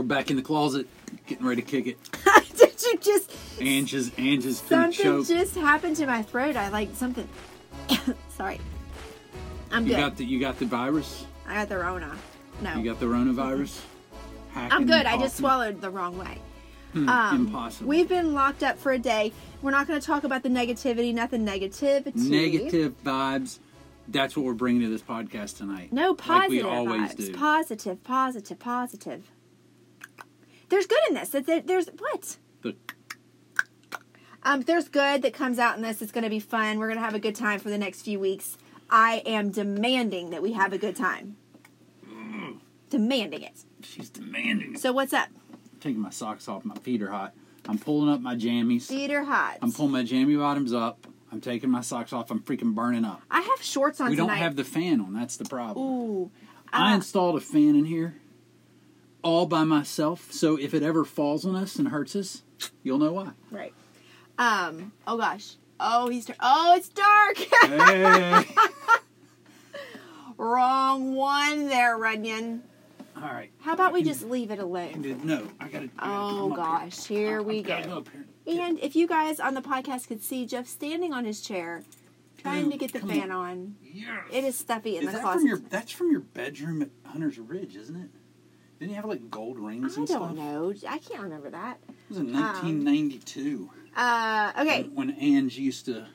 We're back in the closet, getting ready to kick it. Did you just Ange's Ange's something choke. just happened to my throat? I like something. Sorry. I'm You good. got the you got the virus. I got the Rona. No. You got the coronavirus. I'm Hacking, good. I just coughing. swallowed the wrong way. Hmm, Um, impossible. We've been locked up for a day. We're not going to talk about the negativity. Nothing negativity. Negative vibes. That's what we're bringing to this podcast tonight. No positive Like we always vibes. do. Positive, positive, positive. There's good in this. There- There's what? The- Um, there's good that comes out in this. It's going to be fun. We're going to have a good time for the next few weeks. I am demanding that we have a good time. Demanding it. She's demanding. it. So what's up? I'm taking my socks off. My feet are hot. I'm pulling up my jammies. Feet are hot. I'm pulling my jammy bottoms up. I'm taking my socks off. I'm freaking burning up. I have shorts on We don't have the fan on. That's the problem. Ooh. I Uh, installed a fan in here all by myself. So if it ever falls on us and hurts us, you'll know why. Right. Um. Oh gosh. Oh, he's. Dar- oh, it's dark. Hey. Wrong one there, Runyon. all right. How about we just leave it alone? No, I gotta. I gotta Oh gosh, here I- we I gotta go. And if you guys on the podcast could see Jeff standing on his chair, trying to get the fan on. Yes. It is stuffy in Is the that closet. from your? That's from your bedroom at Hunter's Ridge, isn't it? Didn't you have like gold rings I and don't stuff? know. I can't remember that. It was in 1992. Uh, okay. When, when Ange used to.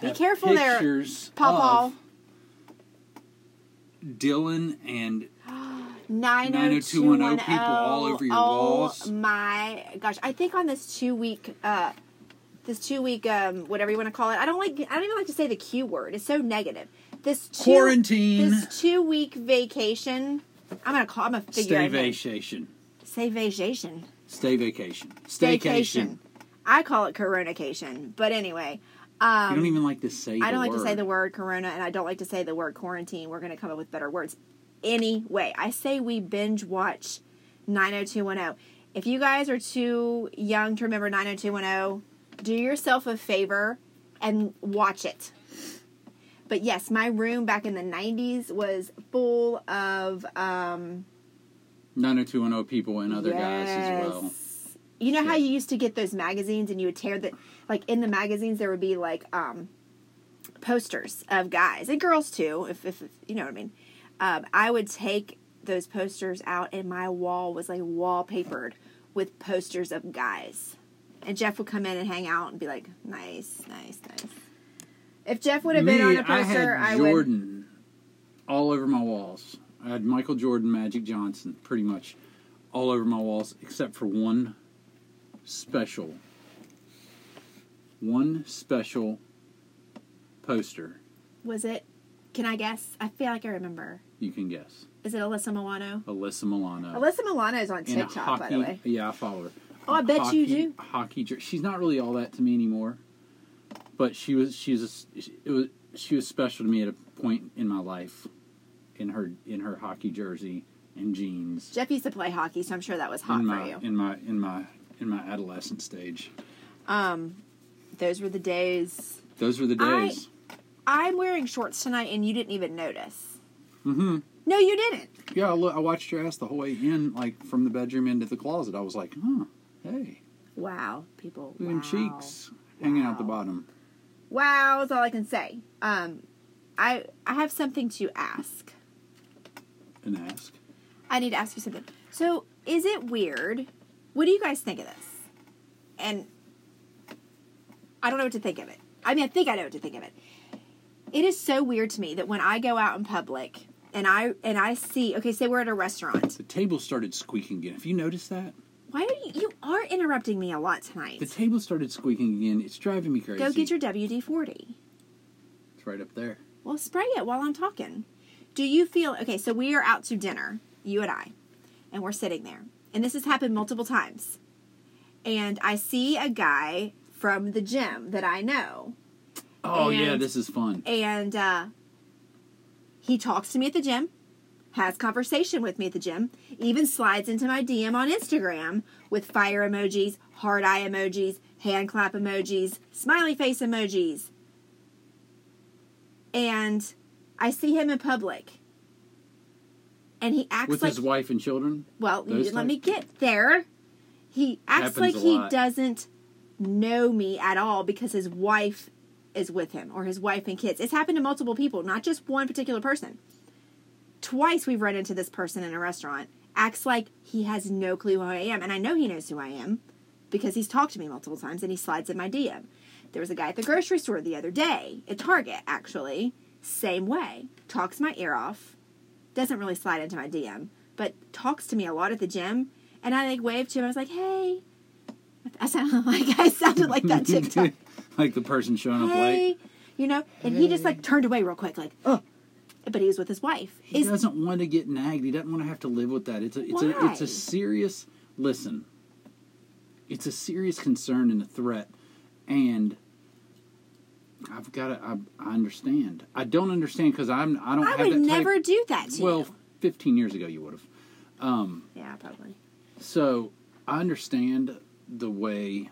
Be careful there, pictures Paw of Dylan and 90210 people all over your oh, walls. my gosh. I think on this two week uh this two week um whatever you want to call it. I don't like I don't even like to say the Q word. It's so negative. This two, Quarantine. This two week vacation. I'm gonna call I'm gonna figure Stay out a name. vacation. Say vacation. Stay vacation. Staycation. I call it coronication. But anyway. Um You don't even like to say. I don't like to say the word corona and I don't like to say the word quarantine. We're going to come up with better words. Anyway, I say we binge watch 90210. If you guys are too young to remember 90210, do yourself a favor and watch it. But yes, my room back in the 90s was full of um 90210 people and other guys as well. You know how you used to get those magazines and you would tear the like in the magazines there would be like um posters of guys and girls too, if if, if you know what I mean. Um, I would take those posters out and my wall was like wallpapered with posters of guys. And Jeff would come in and hang out and be like, "Nice, nice, nice." If Jeff would have been on a poster, I I, had would. All over my walls. I had Michael Jordan, Magic Johnson, pretty much all over my walls, except for one special, one special poster. Was it? Can I guess? I feel like I remember. You can guess. Is it Alyssa Milano? Alyssa Milano. Alyssa Milano is on TikTok, by the way. Yeah, I follow her. Oh, I bet you do. Hockey. She's not really all that to me anymore, but she was. She was. A, it was. She was special to me at a point in my life, in her in her hockey jersey and jeans. Jeff used to play hockey, so I'm sure that was hot in for you. in my in my in my adolescent stage. Um, those were the days. Those were the days. I'm wearing shorts tonight, and you didn't even notice. mm-hmm. No, you didn't. Yeah, I, I watched your ass the whole way in, like from the bedroom into the closet. I was like, huh, hey, Wow, people. look at them wow. cheeks hanging out the bottom. Wow, is all I can say. Um, I I have something to ask. And ask. I need to ask you something. So, is it weird? What do you guys think of this? And I don't know what to think of it. I mean, I think I know what to think of it. It is so weird to me that when I go out in public and I and I see, okay, say we're at a restaurant. The table started squeaking again. Have you noticed that? Why do you? You are interrupting me a lot tonight. The table started squeaking again. It's driving me crazy. Go get your WD forty. It's right up there. Well, spray it while I'm talking. Do you feel okay? So we are out to dinner, you and I, and we're sitting there, and this has happened multiple times. And I see a guy from the gym that I know, Oh yeah, this is fun. and uh, he talks to me at the gym, has conversation with me at the gym, even slides into my DM on Instagram with fire emojis, heart eye emojis, hand clap emojis, smiley face emojis. And I see him in public. and he acts with like his wife and children. well, you didn't let me get there. He acts Happens like he lot. doesn't know me at all because his wife is with him or his wife and kids. It's happened to multiple people, not just one particular person. Twice we've run into this person in a restaurant. Acts like he has no clue who I am, and I know he knows who I am because he's talked to me multiple times and he slides in my DM. There was a guy at the grocery store the other day, at Target actually, same way. Talks my ear off, doesn't really slide into my DM, but talks to me a lot at the gym. And I like waved to him. I was like, "Hey," I sounded like I sounded like that TikTok. like the person showing up late. you know. And he just like turned away real quick, like, "Oh," but he was with his wife. He Is doesn't want to get nagged. He doesn't want to have to live with that. It's a it's a it's a serious listen. It's a serious concern and a threat, and I've got to. I, I understand. I don't understand because I'm. I don't I have would that type- never do that to Well, you. 15 years ago you would have. Um, Yeah, probably. so I understand the way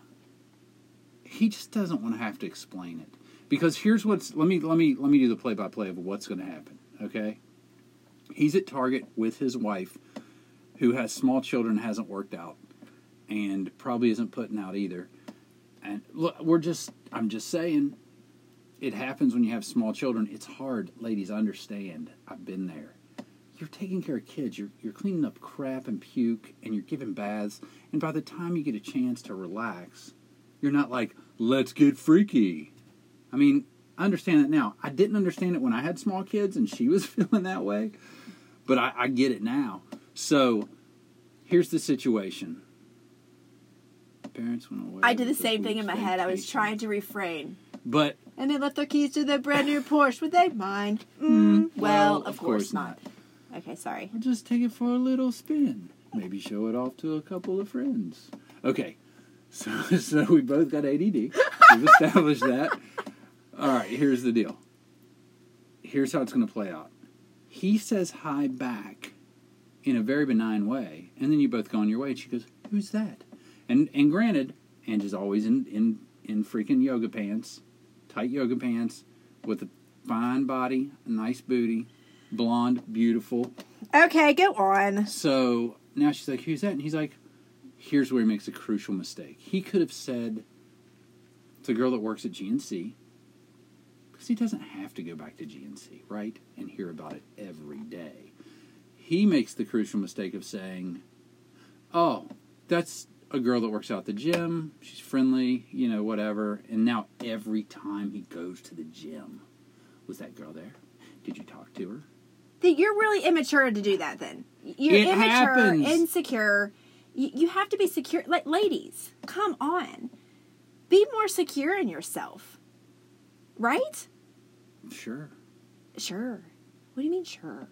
he just doesn't want to have to explain it because here's what's let me let me let me do the play by play of what's going to happen. Okay, he's at Target with his wife, who has small children, hasn't worked out, and probably isn't putting out either. And look, we're just I'm just saying, it happens when you have small children. It's hard, ladies. Understand. I've been there you're taking care of kids. You're you're cleaning up crap and puke, and you're giving baths. And by the time you get a chance to relax, you're not like, "Let's get freaky." I mean, I understand that now. I didn't understand it when I had small kids, and she was feeling that way, but I, I get it now. So, here's the situation. Parents went away. I did the same thing in my head. I was trying to refrain. but And they left their keys to their brand new Porsche. Would they mind? Mm, well, of, course, not. Okay, sorry. I'll just take it for a little spin. Maybe show it off to a couple of friends. Okay, so so we both got ADD. We've established that. All right, here's the deal. Here's how it's going to play out. He says hi back in a very benign way, and then you both go on your way. And she goes, "Who's that?" And and granted, Ange is always in in in freaking yoga pants, tight yoga pants, with a fine body, a nice booty, blonde, beautiful. Okay, go on. So now she's like, "Who's that?" And he's like, "Here's where he makes a crucial mistake. He could have said it's a girl that works at GNC because he doesn't have to go back to GNC, right, and hear about it every day. He makes the crucial mistake of saying, "Oh, that's." A girl that works out at the gym. She's friendly, you know, whatever. And now every time he goes to the gym, was that girl there? Did you talk to her? You're really immature to do that. Then you're It immature, happens. insecure. You, you have to be secure. Like ladies, come on, be more secure in yourself. Right? Sure. Sure. What do you mean, sure?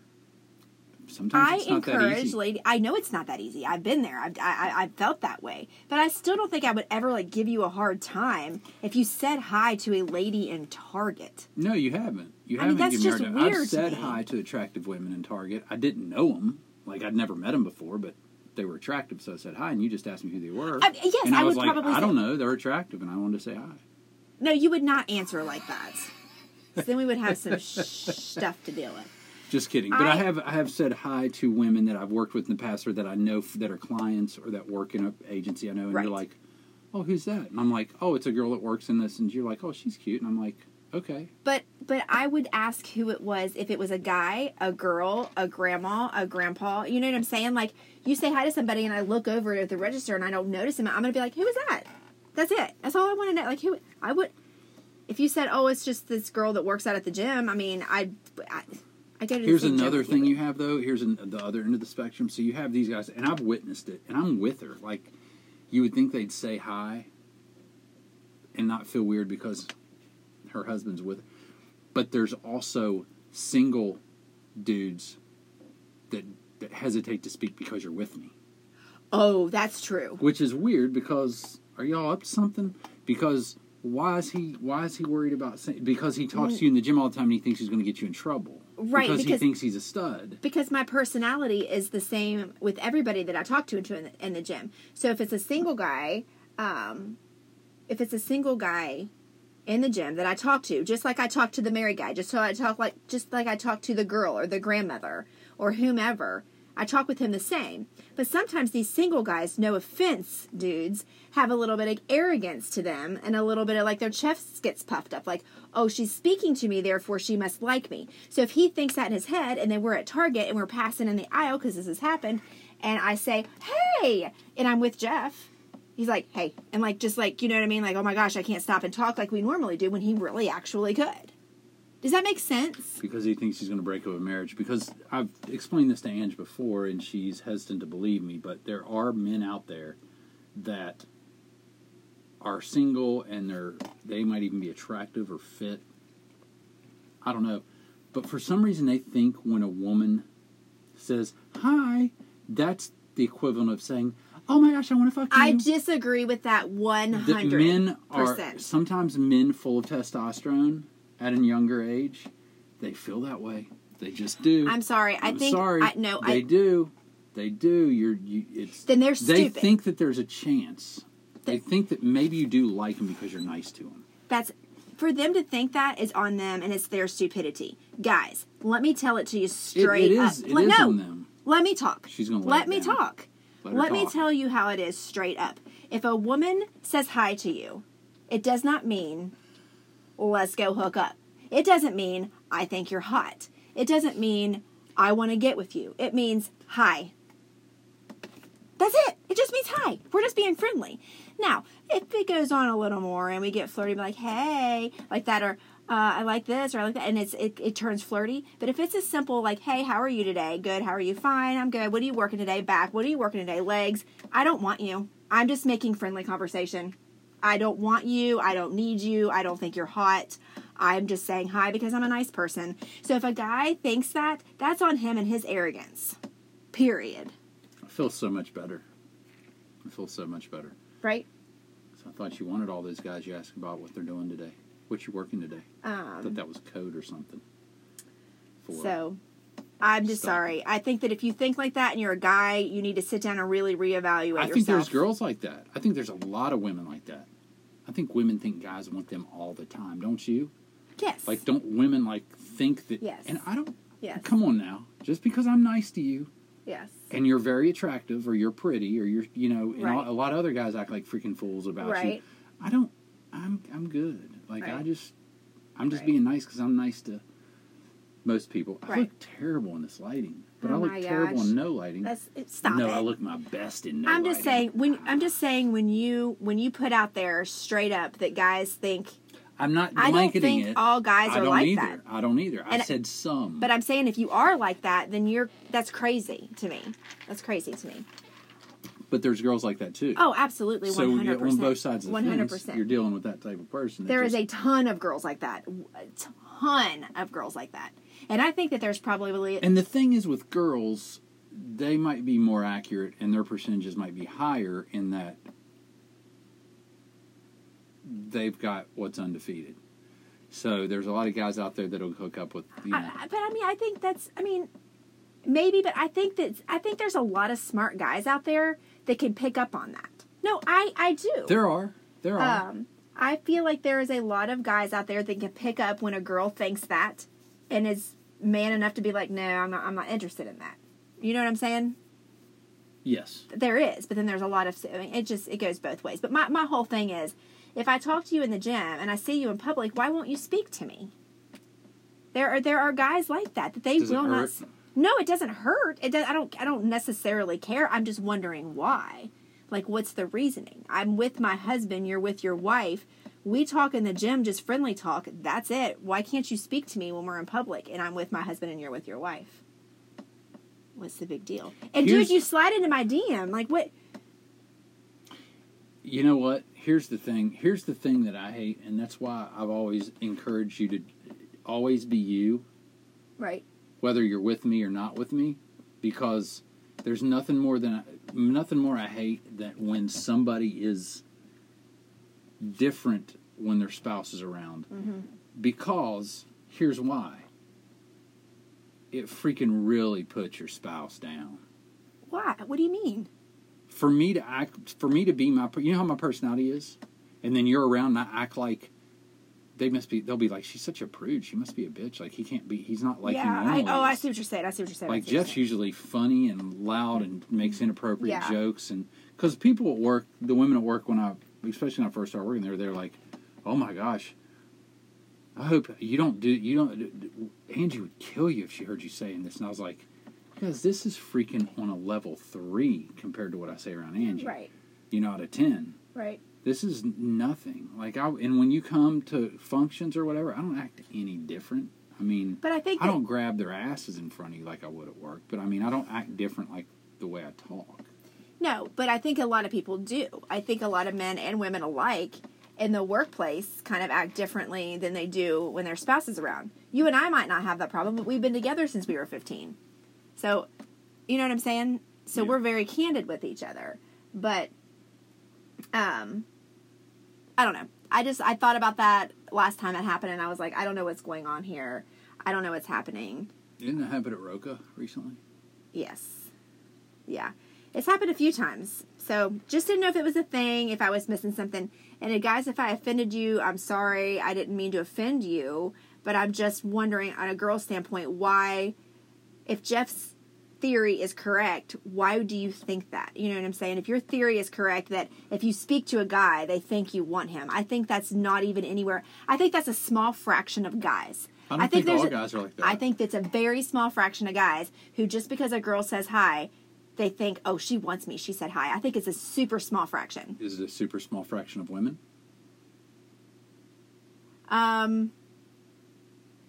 Sometimes I it's not that encourage easy. lady. I know it's not that easy. I've been there. I've, I, I, I've felt that way. But I still don't think I would ever like give you a hard time if you said hi to a lady in Target. No, you haven't. You I haven't that's given me just weird I've said me. hi to attractive women in Target. I didn't know them. Like I'd never met them before, but they were attractive, so I said hi. And you just asked me who they were. I- yes, and I, I was would like, probably I don't know. They're attractive, and I wanted to say hi. No, you would not answer like that. Then we would have some sh- stuff to deal with. Just kidding. But I, I- have I have said hi to women that I've worked with in the past, or that I know f- that are clients, or that work in an agency I know, and Right. you're like, "Oh, who's that?" And I'm like, "Oh, it's a girl that works in this," and you're like, "Oh, she's cute," and I'm like, "Okay." But but I would ask who it was if it was a guy, a girl, a grandma, a grandpa. You know what I'm saying? Like you say hi to somebody and I look over at the register and I don't notice him. I'm gonna be like, who is that? That's it. That's all I want to know. Like who? I would. If you said, oh, it's just this girl that works out at the gym. I mean, I. I I go to Here's another thing you have though. Here's an, the other end of the spectrum. So you have these guys, and I've witnessed it, and I'm with her. Like, you would think they'd say hi and not feel weird because her husband's with her. But there's also single dudes that that hesitate to speak because you're with me, Oh, that's true. which is weird because are y'all up to something? Because why is he why is he worried about saying because he talks to you in the gym all the time and he thinks he's going to get you in trouble. Right, because, he thinks he's a stud. Because my personality is the same with everybody that I talk to in the, in the gym. So if it's a single guy, um, if it's a single guy in the gym that I talk to, just like I talk to the married guy, just so I talk like just like I talk to the girl or the grandmother or whomever, I talk with him the same. But sometimes these single guys, no offense, dudes, have a little bit of arrogance to them and a little bit of like their chest gets puffed up, like, oh, she's speaking to me, therefore she must like me. So if he thinks that in his head, and then we're at Target and we're passing in the aisle because this has happened, and I say, hey, and I'm with Jeff. He's like, hey, and like, just like, you know what I mean? Like, oh my gosh, I can't stop and talk like we normally do when he really actually could. Does that make sense? because he thinks he's going to break up a marriage. Because I've explained this to Ange before, and she's hesitant to believe me. But there are men out there that are single, and they're they might even be attractive or fit. I don't know, but for some reason they think when a woman says hi, that's the equivalent of saying, "Oh my gosh, I want to fuck you." I disagree with that one hundred men are percent. sometimes men full of testosterone at a younger age they feel that way they just do I'm sorry. I I'm think sorry I no. they I do they do you're you it's then they're stupid. they think that there's a chance they They- think that maybe you do like them because you're nice to them That's for them to think that is on them, and it's their stupidity. Guys, let me tell it to you straight it up. is it Let- is no, on them let me talk. She's gonna let let me down. talk. Let Let me tell you how it is straight up. If a woman says hi to you, it does not mean let's go hook up. It doesn't mean I think you're hot. It doesn't mean I want to get with you. It means hi. That's it. It just means hi. We're just being friendly. Now, if it goes on a little more and we get flirty, like, hey, like that, or uh, I like this, or I like that, and it's it, it turns flirty. But if it's a simple like, hey, how are you today? Good. How are you? Fine. I'm good. What are you working today? Back. What are you working today? Legs. I don't want you. I'm just making friendly conversation. I don't want you. I don't need you. I don't think you're hot. I'm just saying hi because I'm a nice person. So if a guy thinks that, that's on him and his arrogance. Period. i feel so much better i feel so much better Right? so i thought you wanted all those guys you asked about what they're doing today what you working today i thought Um, that was code or something for so I'm just Stop. sorry. I think that if you think like that and you're a guy, you need to sit down and really reevaluate I yourself. think there's girls like that. I think there's a lot of women like that. I think women think guys want them all the time, don't you? Yes. Like, don't women like think that? Yes. And I don't. yes. Come on now, just because I'm nice to you Yes. and you're very attractive or you're pretty or you're, you know, and Right. a lot of other guys act like freaking fools about you. Right. I don't. I'm I'm good. Like I just, I'm just Right. being nice because I'm nice to most people. I Right. look terrible in this lighting, but Oh I look terrible gosh. in no lighting. That's it, stop no, it. I look my best in no I'm just lighting. saying when I'm just saying when you when you put out there straight up that guys think I'm not I don't blanketing think it. all guys are like either. that. I don't either. I uh, said some. But I'm saying if you are like that, then you're that's crazy to me. That's crazy to me. But there's girls like that too. Oh, absolutely, so one you're on both sides of the One hundred fence. You're dealing with that type of person. There is just- a ton of girls like that. A ton of girls like that. And I think that there's probably And the thing is with girls, they might be more accurate and their percentages might be higher in that they've got what's undefeated. So there's a lot of guys out there that'll hook up with you know. I, but I mean, I think that's. I mean, maybe, but I think that I think there's a lot of smart guys out there that can pick up on that. No, I I do. there are. There are. Um, I feel like there is a lot of guys out there that can pick up when a girl thinks that, and is man enough to be like, no, I'm not. I'm not interested in that. You know what I'm saying? yes. There is, but then there's a lot of. I mean, it just it goes both ways. But my my whole thing is, if I talk to you in the gym and I see you in public, why won't you speak to me? There are there are guys like that that they Does will not. hurt? s- No, it doesn't hurt. It does. I don't. I don't necessarily care. I'm just wondering why. Like, what's the reasoning? I'm with my husband. You're with your wife. We talk in the gym, just friendly talk. That's it. Why can't you speak to me when we're in public and I'm with my husband and you're with your wife? What's the big deal? And Here's- dude, you slide into my DM. Like, what? You know what? Here's the thing. Here's the thing that I hate, and that's why I've always encouraged you to always be you, Right. whether you're with me or not with me, because there's nothing more than nothing more I hate than when somebody is different when their spouse is around. Mm-hmm. Because here's why. It freaking really puts your spouse down. Why? What do you mean? for me to act for me to be my you know how my personality is and then you're around and i act like they must be. They'll be like, she's such a prude. She must be a bitch. Like he can't be. He's not like yeah. I, oh, I see what you're saying. I see what you're saying. Like see what you're Jeff's usually funny and loud and makes inappropriate Yeah. jokes and because people at work, the women at work when I, especially when I first started working there, they're like, "Oh my gosh, I hope you don't do you don't Angie would kill you if she heard you saying this." And I was like, "Guys, this is freaking on a level three compared to what I say around Angie. Right. You know, out of ten, Right. this is nothing. Like I and when you come to functions or whatever, I don't act any different. I mean." But I think I that- don't grab their asses in front of you like I would at work, but I mean, I don't act different like the way I talk. No, but I think a lot of people do. I think a lot of men and women alike in the workplace kind of act differently than they do when their spouse is around. You and I might not have that problem, but we've been together since we were 15. So, you know what I'm saying? So Yeah. we're very candid with each other. But um I don't know. I just I thought about that last time it happened and I was like, I don't know what's going on here. I don't know what's happening. Didn't it happen at Roca recently? Yes. Yeah. It's happened a few times. So just didn't know if it was a thing, if I was missing something. And uh, guys, if I offended you, I'm sorry. I didn't mean to offend you. But I'm just wondering, on a girl's standpoint, why, if Jeff's theory is correct, why do you think that? You know what I'm saying? If your theory is correct that if you speak to a guy, they think you want him, I think that's not even anywhere. I think that's a small fraction of guys. I don't think, there's all a- guys are like that. I think that's a very small fraction of guys who just because a girl says hi, they think, "Oh, she wants me. She said hi." I think it's a super small fraction. is it a super small fraction of women. Um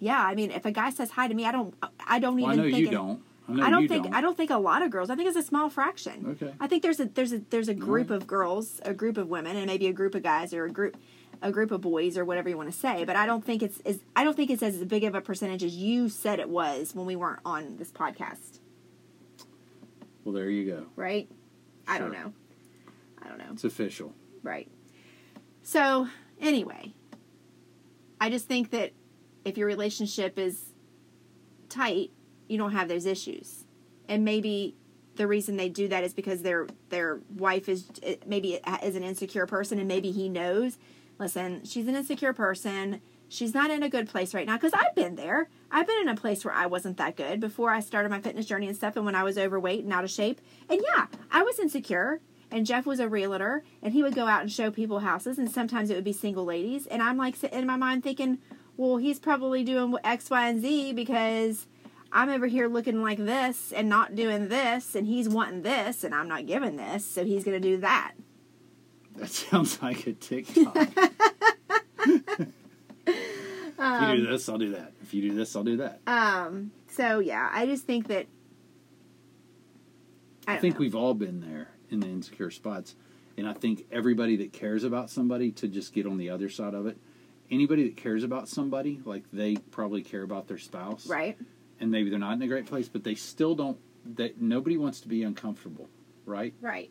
Yeah, I mean, if a guy says hi to me, I don't I don't Well, I even know think you it- don't. I know I don't think don't. I don't think a lot of girls. I think it's a small fraction. Okay. I think there's a there's a there's a group right. of girls, a group of women, and maybe a group of guys or a group a group of boys or whatever you want to say. But I don't think it's is I don't think it's as big of a percentage as you said it was when we weren't on this podcast. Well, there you go. Right? I don't know. I don't know. It's official. Right. So, anyway, I just think that if your relationship is tight, you don't have those issues. And maybe the reason they do that is because their their wife is maybe is an insecure person and maybe he knows, listen, she's an insecure person. She's not in a good place right now because I've been there. I've been in a place where I wasn't that good before I started my fitness journey and stuff and when I was overweight and out of shape. And yeah, I was insecure and Jeff was a realtor, and he would go out and show people houses, and sometimes it would be single ladies, and I'm like in my mind thinking, well, he's probably doing X, Y, and Z because I'm over here looking like this and not doing this, and he's wanting this, and I'm not giving this, so he's going to do that. That sounds like a TikTok. if you do this, I'll do that. If you do this, I'll do that. Um. So yeah, I just think that. I, I think know. we've all been there in the insecure spots. And I think everybody that cares about somebody to just get on the other side of it. Anybody that cares about somebody, like they probably care about their spouse. right. And maybe they're not in a great place, but they still don't that nobody wants to be uncomfortable, right? Right.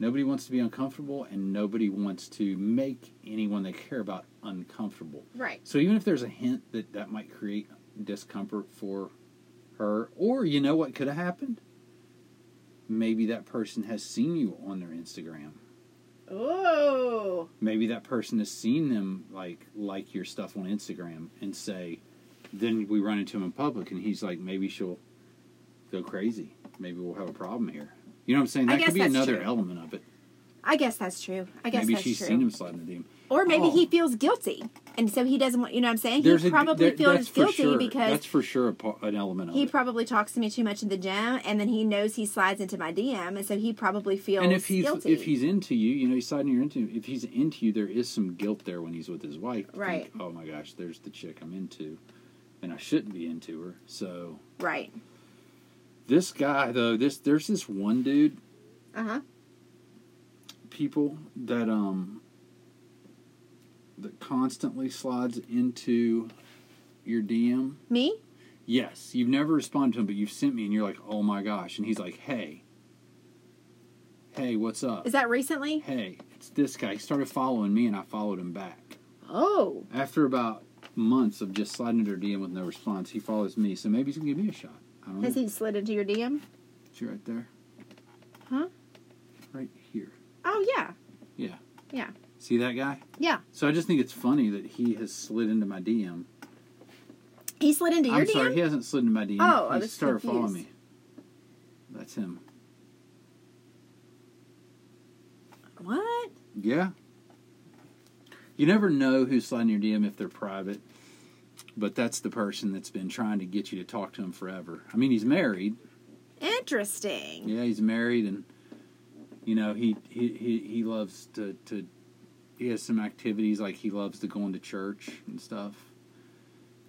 Nobody wants to be uncomfortable and nobody wants to make anyone they care about uncomfortable. Right. So even if there's a hint that that might create discomfort for her, or you know what could have happened? Maybe that person has seen you on their Instagram. Oh. Maybe that person has seen them like like your stuff on Instagram and say, then we run into him in public and he's like, maybe she'll go crazy. Maybe we'll have a problem here. You know what I'm saying? I That guess could be that's another true. element of it. I guess that's true. I guess maybe that's she's true. seen him sliding the DM. Or maybe Oh. he feels guilty, and so he doesn't want. You know what I'm saying? There's he a- probably there- feels guilty sure. because that's for sure a, an element of he it. probably talks to me too much in the gym, and then he knows he slides into my DM, and so he probably feels guilty. and if he's guilty. if he's into you, you know, he's sliding you're into. If he's into you, there is some guilt there when he's with his wife. to think, Right. oh my gosh, there's the chick I'm into, and I shouldn't be into her. So right. This guy though, this there's this one dude, Uh huh. people that um that constantly slides into your DM. Me? Yes, you've never responded to him, but you've sent me, and you're like, oh my gosh, and he's like, hey, hey, what's up? Is that recently? hey, it's this guy. He started following me, and I followed him back. Oh. After about months of just sliding into her DM with no response, he follows me. So maybe he's gonna give me a shot. I Has know. he slid into your DM? Is he right there? Huh? Right here. Oh yeah. Yeah. Yeah. See that guy? Yeah. So I just think it's funny that he has slid into my DM. He slid into your I'm DM. sorry, he hasn't slid into my DM. Oh, I he was started following me. That's him. What? Yeah. You never know who's sliding your DM if they're private, but that's the person that's been trying to get you to talk to him forever. I mean, he's married. Interesting. Yeah, he's married, and you know he he he, he loves to to. He has some activities like he loves to go into church and stuff.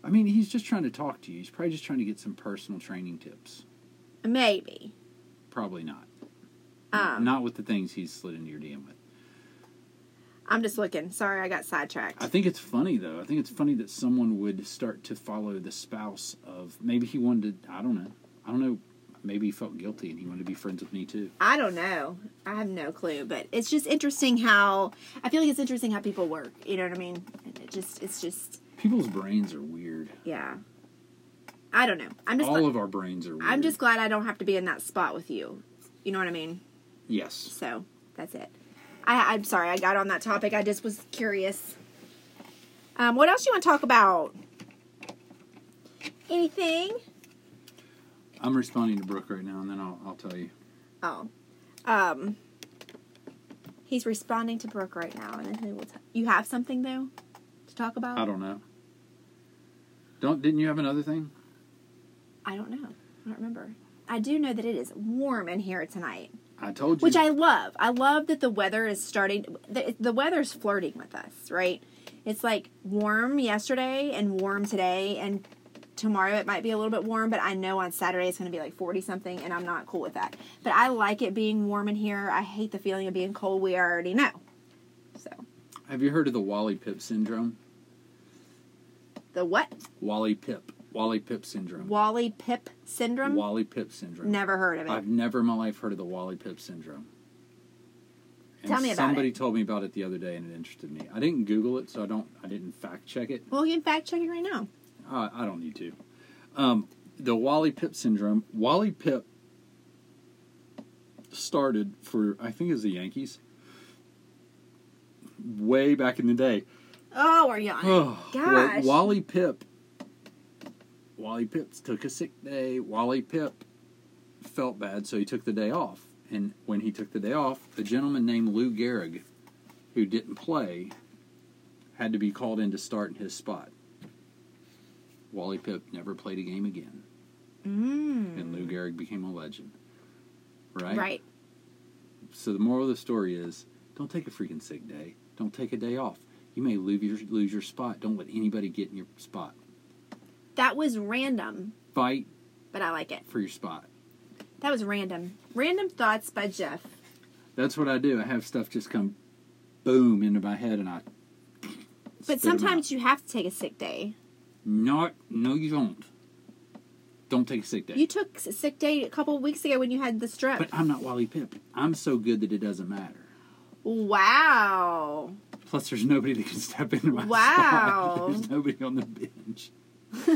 I mean, he's just trying to talk to you. He's probably just trying to get some personal training tips. Maybe. Probably not. Um, not with the things he's slid into your DM with. I'm just looking. Sorry, I got sidetracked. I think it's funny though. I think it's funny that someone would start to follow the spouse of maybe he wanted to. I don't know. I don't know. Maybe he felt guilty and he wanted to be friends with me too. I don't know. I have no clue, but it's just interesting how I feel like it's interesting how people work. You know what I mean? It just, it's just, People's brains are weird. yeah. I don't know. I'm just, All of our brains are weird. I'm just glad I don't have to be in that spot with you. You know what I mean? yes. So that's it. I, I'm sorry I got on that topic. I just was curious. Um, what else you want to talk about? Anything? I'm responding to Brooke right now, and then I'll I'll tell you. Oh, um, he's responding to Brooke right now, and then he will. T- you have something though to talk about? I don't know. Don't didn't you have another thing? I don't know. I don't remember. I do know that it is warm in here tonight, I told you. which I love. I love that the weather is starting. The, the weather's flirting with us, right? It's like warm yesterday and warm today, and tomorrow it might be a little bit warm, but I know on Saturday it's going to be like 40 something, and I'm not cool with that. But I like it being warm in here. I hate the feeling of being cold. We already know. So, have you heard of the Wally Pipp syndrome? the what? Wally Pipp. Wally Pipp syndrome. Wally Pipp syndrome? Wally Pipp syndrome. Never heard of it. I've never in my life heard of the Wally Pipp syndrome. And Tell me about somebody it. told me about it the other day, and it interested me. I didn't Google it, so I don't. I didn't fact check it. well, you can fact check it right now. Uh, I don't need to. Um, the Wally Pipp syndrome. Wally Pipp started for I think it was the Yankees way back in the day. Oh, are you on it? Oh, Gosh. Wally Pipp. Wally Pipp took a sick day. Wally Pipp felt bad, so he took the day off. And when he took the day off, a gentleman named Lou Gehrig, who didn't play, had to be called in to start in his spot. Wally Pipp never played a game again, Mm. and Lou Gehrig became a legend. Right? Right. So the moral of the story is: don't take a freaking sick day. Don't take a day off. You may lose your lose your spot. Don't let anybody get in your spot. That was random, Fight but I like it. for your spot. That was random. Random thoughts by Jeff. That's what I do. I have stuff just come boom into my head, and I. But spit 'em sometimes out. you have to take a sick day. not. No, you don't. Don't take a sick day. You took a sick day a couple of weeks ago when you had the strep. but I'm not Wally Pipp. I'm so good that it doesn't matter. wow. Plus, there's nobody that can step into my Wow. spot. There's nobody on the bench.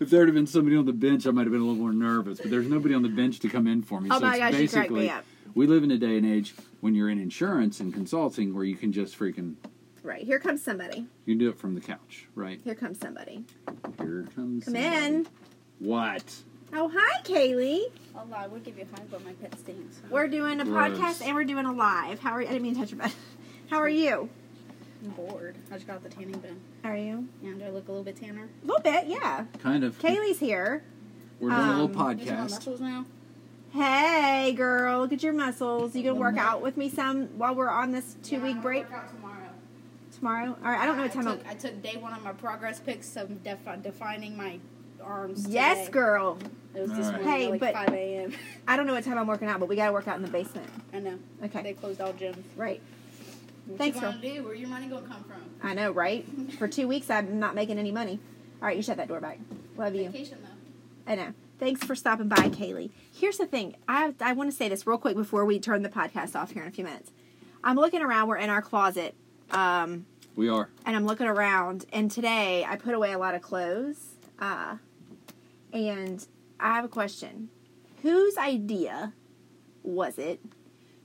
if there had been somebody on the bench, I might have been a little more nervous. But there's nobody on the bench to come in for me. Oh so my it's gosh, you cracked me basically, up. we live in a day and age when you're in insurance and consulting where you can just freaking Right. Here comes somebody. you can do it from the couch, right? Here comes somebody. Here comes. Come somebody. in. What? Oh, hi, Kaylee. Although I would give you a hug, but my pet stinks. We're doing a Gross. podcast and we're doing a live. How are you? I didn't mean to touch your butt. How are you? I'm bored. I just got the tanning bin. Are you? Yeah, do I look a little bit tanner? A little bit, yeah. Kind of. Kaylee's here. We're doing a um, little These are my podcast. muscles now. Hey, girl, look at your muscles. You gonna work out with me some while we're on this two week break Work out tomorrow. tomorrow? All right, I don't know what time. I I'm- took, I took day one of my progress pics of defi- defining my arms. Yes, today. girl. It was All this right. morning Hey, at like but- 5 a.m. I don't know what time I'm working out, but we gotta work out in the basement. I know. Okay, They closed all gyms. right. What Thanks, you girl. gonna do? Where your money gonna come from? I know, right? For two weeks, I'm not making any money. All right, you shut that door back. Love you. Vacation though. I know. Thanks for stopping by, Kaylee. Here's the thing. I I want to say this real quick before we turn the podcast off here in a few minutes. I'm looking around. We're in our closet, um, We are. and I'm looking around. And today I put away a lot of clothes. Uh, and I have a question. Whose idea was it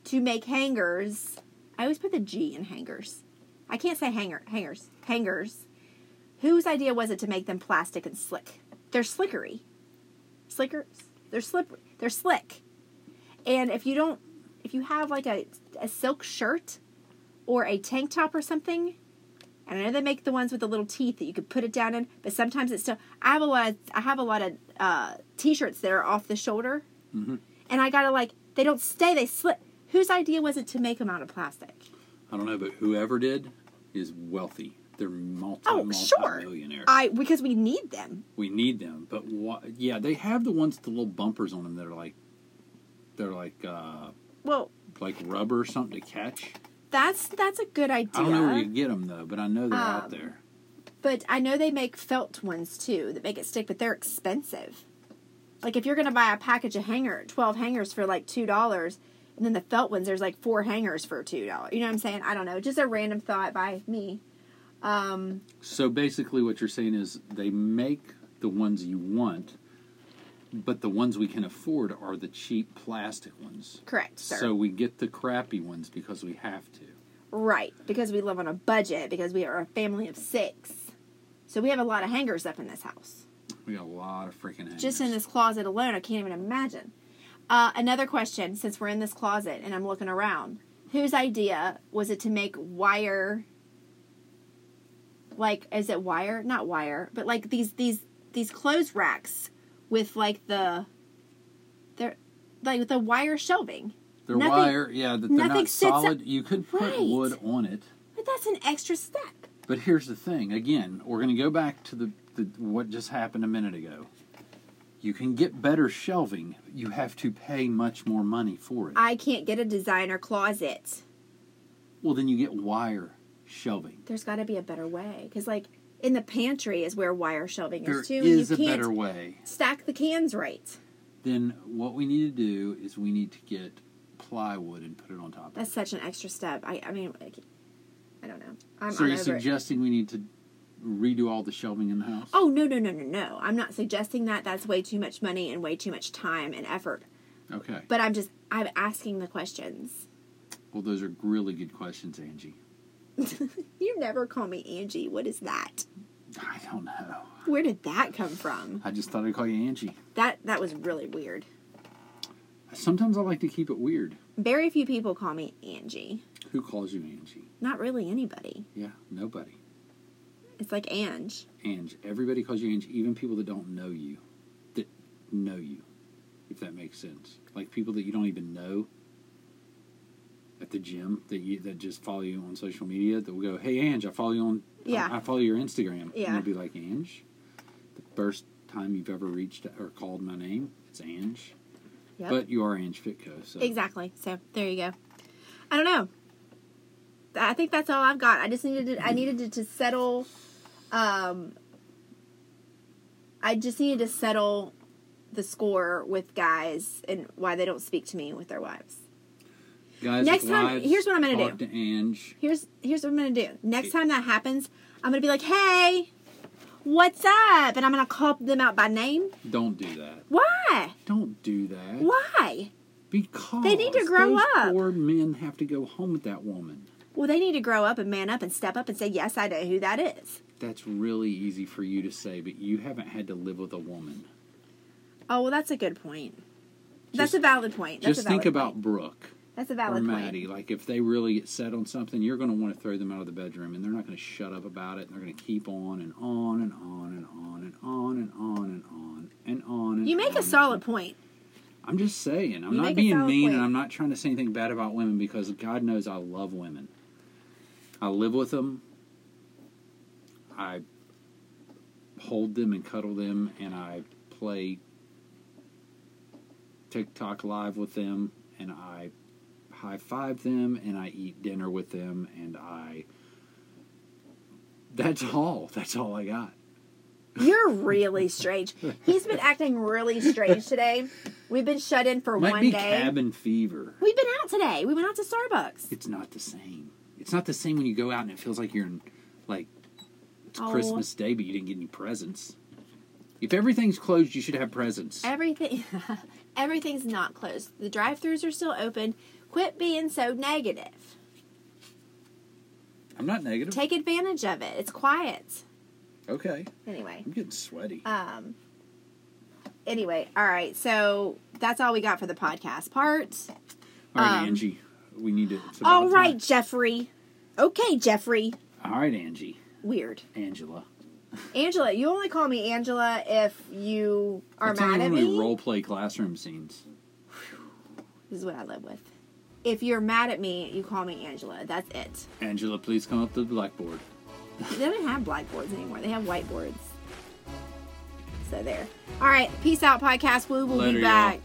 to make hangers I always put the G in hangers. I can't say hanger hangers. Hangers. Whose idea was it to make them plastic and slick? They're slickery. Slickers. They're slippery. They're slick. And if you don't if you have like a, a silk shirt or a tank top or something, and I know they make the ones with the little teeth that you could put it down in, but sometimes it's still. I have a lot. Of, I have a lot of uh, t-shirts that are off the shoulder, Mm-hmm. and I gotta like they don't stay. They slip. Whose idea was it to make them out of plastic? I don't know, but whoever did is wealthy. They're multi Oh, multi sure. millionaires. I because we need them. we need them, but yeah, they have the ones with the little bumpers on them that are like they're like uh, Well, like rubber or something to catch. that's that's a good idea. I don't know where you get them though, but I know they're out Um, there. But I know they make felt ones too that make it stick, but they're expensive. Like if you're gonna buy a package of hanger, twelve hangers for like two dollars, and then the felt ones, there's like four hangers for two dollars. You know what I'm saying? I don't know. Just a random thought by me. Um, So basically, what you're saying is they make the ones you want, but the ones we can afford are the cheap plastic ones. correct, sir. So we get the crappy ones because we have to. right, because we live on a budget, because we are a family of six, so we have a lot of hangers up in this house. We got a lot of freaking hangers. Just in this closet alone, I can't even imagine. Uh, another question, since we're in this closet and I'm looking around, whose idea was it to make wire? Like, is it wire? Not wire, but like these these these clothes racks with like the, they're like with the wire shelving. They're nothing- wire, yeah, that they're not sits up- solid. You could put Right. wood on it, But that's an extra step. but here's the thing. Again, we're going to go back to the, the what just happened a minute ago. You can get better shelving. You have to pay much more money for it. I can't get a designer closet. well, then you get wire shelving. There's got to be a better way because like in the pantry is where wire shelving There is too. and you a can't better way. stack the cans right. Then what we need to do is we need to get plywood and put it on top of That's such an extra step. I, I mean, I, I don't know. I'm. So you're over it. suggesting we need to redo all the shelving in the house? Oh no no no no no! I'm not suggesting that. That's way too much money and way too much time and effort. Okay. But I'm just I'm asking the questions. Well, those are really good questions, Angie. You never call me Angie. What is that? I don't know. Where did that come from? I just thought I'd call you Angie. That that was really weird. Sometimes I like to keep it weird. Very few people call me Angie. Who calls you Angie? Not really anybody. Yeah, nobody. It's like Ange. Ange. Everybody calls you Angie, even people that don't know you. That know you, if that makes sense. Like people that you don't even know at the gym that you that just follow you on social media that will go, Hey Ange, I follow you on Yeah. I, I follow your Instagram. Yeah. And they'll be like, Ange? The first time you've ever reached or called my name, it's Ange. Yep. But you are Ange Fitco, so Exactly. So there you go. I don't know. I think that's all I've got. I just needed to, I needed to, to settle. Um, I just needed to settle the score with guys and why they don't speak to me with their wives. guys Next time- here's what I'm gonna talk do. to Ange. Here's here's what I'm gonna do. Next time that happens, I'm gonna be like, "Hey, what's up?" And I'm gonna call them out by name. Don't do that. Why? Don't do that. Why? Because They need to grow up. Poor men have to go home with that woman. Well, they need to grow up and man up and step up and say, "Yes, I know who that is." That's really easy for you to say, but you haven't had to live with a woman. Oh, well, that's a good point. That's Just- a valid point. That's Just valid think about point. Brooke That's a valid point. or Maddie. point. Like if they really get set on something, you're going to want to throw them out of the bedroom, and they're not going to shut up about it. And they're going to keep on and on and on and on and on and on and on and on. And You make on a solid point. I'm just saying. I'm You not being mean, point. and I'm not trying to say anything bad about women because God knows I love women. I live with them. I hold them and cuddle them, and I play TikTok live with them, and I high five them, and I eat dinner with them, and I. That's all. That's all I got. You're really strange. He's been acting really strange today. We've been shut in for Might one be day. cabin fever. We've been out today. We went out to Starbucks. it's not the same. It's not the same when you go out and it feels like you're in, like, it's Oh. Christmas Day, but you didn't get any presents. If everything's closed, you should have presents. Everything, everything's not closed. The drive-throughs are still open. Quit being so negative. I'm not negative. Take advantage of it. It's quiet. okay. Anyway. I'm getting sweaty. Um. Anyway, all right. So that's all we got for the podcast part. All right, um, Angie. We need to. All right, time. Jeffrey. Okay, Jeffrey. All right, Angie. Weird. Angela. Angela, you only call me Angela if you are That's mad at me. role play classroom scenes. This is what I live with. If you're mad at me, you call me Angela. That's it. Angela, please come up to the blackboard. They don't have blackboards anymore. They have whiteboards. So there. All right. Peace out, podcast. We will Later, be y'all. back.